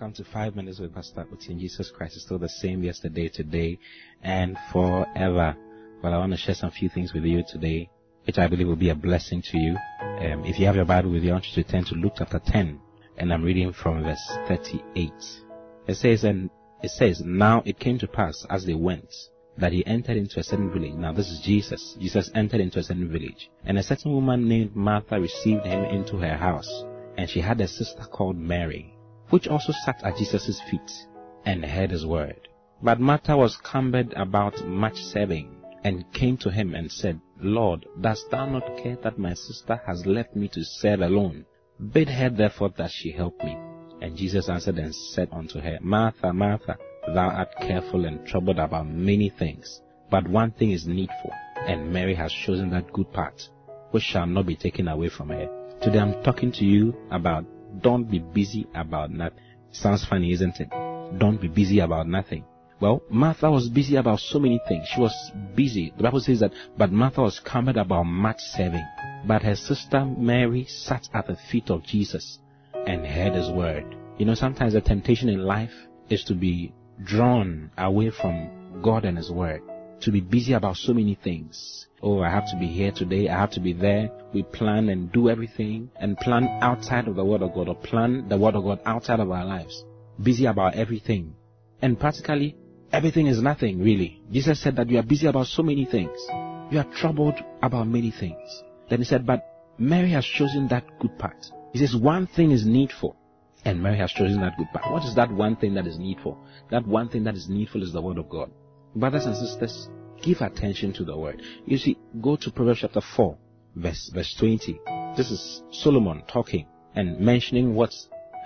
Welcome to Five Minutes with Pastor Utin. Jesus Christ is still the same yesterday, today, and forever. Well, I want to share some few things with you today, which I believe will be a blessing to you. Um, if you have your Bible with you, I want you to turn to Luke chapter 10, and I'm reading from verse 38. It says, and it says, now it came to pass as they went that he entered into a certain village. Now this is Jesus. Jesus entered into a certain village, and a certain woman named Martha received him into her house, and she had a sister called Mary which also sat at Jesus' feet and heard his word. But Martha was cumbered about much serving, and came to him and said, Lord, dost thou not care that my sister has left me to serve alone? Bid her therefore that she help me. And Jesus answered and said unto her, Martha, Martha, thou art careful and troubled about many things, but one thing is needful, and Mary has chosen that good part, which shall not be taken away from her. Today I'm talking to you about don't be busy about nothing. Sounds funny, isn't it? Don't be busy about nothing. Well, Martha was busy about so many things. She was busy. The Bible says that, but Martha was cumbered about much serving. But her sister Mary sat at the feet of Jesus and heard his word. You know, sometimes the temptation in life is to be drawn away from God and his word to be busy about so many things. Oh, I have to be here today. I have to be there. We plan and do everything and plan outside of the Word of God or plan the Word of God outside of our lives. Busy about everything. And practically everything is nothing really. Jesus said that you are busy about so many things. You are troubled about many things. Then he said, but Mary has chosen that good part. He says one thing is needful. And Mary has chosen that good part. What is that one thing that is needful? That one thing that is needful is the Word of God. Brothers and sisters, give attention to the word. You see, go to Proverbs chapter 4, verse, verse 20. This is Solomon talking and mentioning what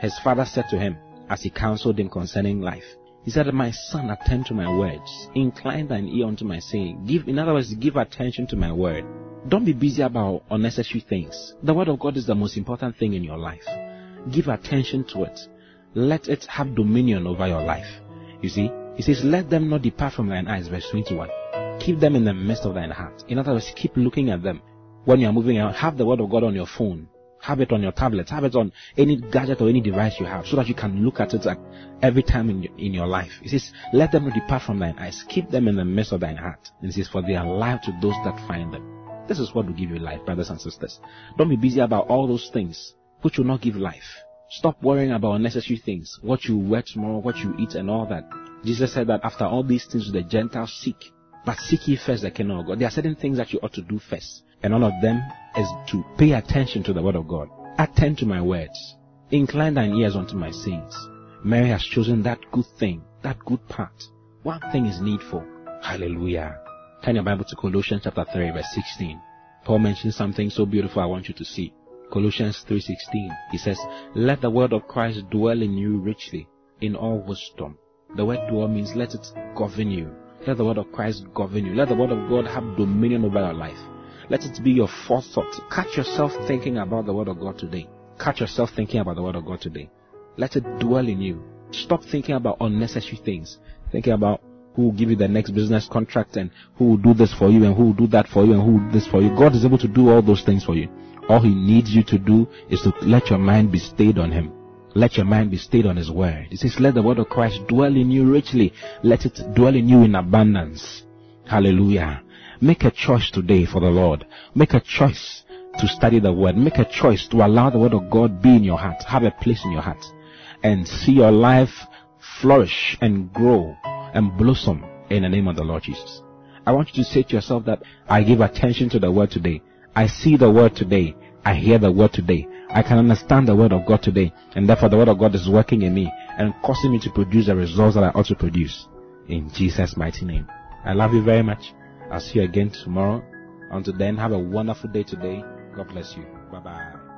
his father said to him as he counseled him concerning life. He said, My son, attend to my words. Incline thine ear unto my saying. Give, in other words, give attention to my word. Don't be busy about unnecessary things. The word of God is the most important thing in your life. Give attention to it. Let it have dominion over your life. You see, he says, Let them not depart from thine eyes, verse 21. Keep them in the midst of thine heart. In other words, keep looking at them. When you are moving around, have the word of God on your phone. Have it on your tablet. Have it on any gadget or any device you have so that you can look at it every time in your, in your life. He says, Let them not depart from thine eyes. Keep them in the midst of thine heart. And he says, For they are life to those that find them. This is what will give you life, brothers and sisters. Don't be busy about all those things which will not give life. Stop worrying about unnecessary things. What you wear tomorrow, what you eat and all that. Jesus said that after all these things the Gentiles seek. But seek ye first the kingdom of God. There are certain things that you ought to do first. And one of them is to pay attention to the word of God. Attend to my words. Incline thine ears unto my sayings. Mary has chosen that good thing, that good part. One thing is needful. Hallelujah. Turn your Bible to Colossians chapter 3 verse 16. Paul mentions something so beautiful I want you to see. Colossians 3.16. He says, Let the word of Christ dwell in you richly, in all wisdom. The word dwell means let it govern you. Let the word of Christ govern you. Let the word of God have dominion over your life. Let it be your forethought. Catch yourself thinking about the word of God today. Catch yourself thinking about the word of God today. Let it dwell in you. Stop thinking about unnecessary things. Thinking about who will give you the next business contract and who will do this for you and who will do that for you and who will do this for you. God is able to do all those things for you. All He needs you to do is to let your mind be stayed on Him. Let your mind be stayed on His Word. He says, let the Word of Christ dwell in you richly. Let it dwell in you in abundance. Hallelujah. Make a choice today for the Lord. Make a choice to study the Word. Make a choice to allow the Word of God be in your heart. Have a place in your heart. And see your life flourish and grow and blossom in the name of the Lord Jesus. I want you to say to yourself that I give attention to the Word today. I see the Word today. I hear the Word today. I can understand the word of God today, and therefore the word of God is working in me and causing me to produce the results that I ought to produce. In Jesus' mighty name. I love you very much. I'll see you again tomorrow. Until then, have a wonderful day today. God bless you. Bye bye.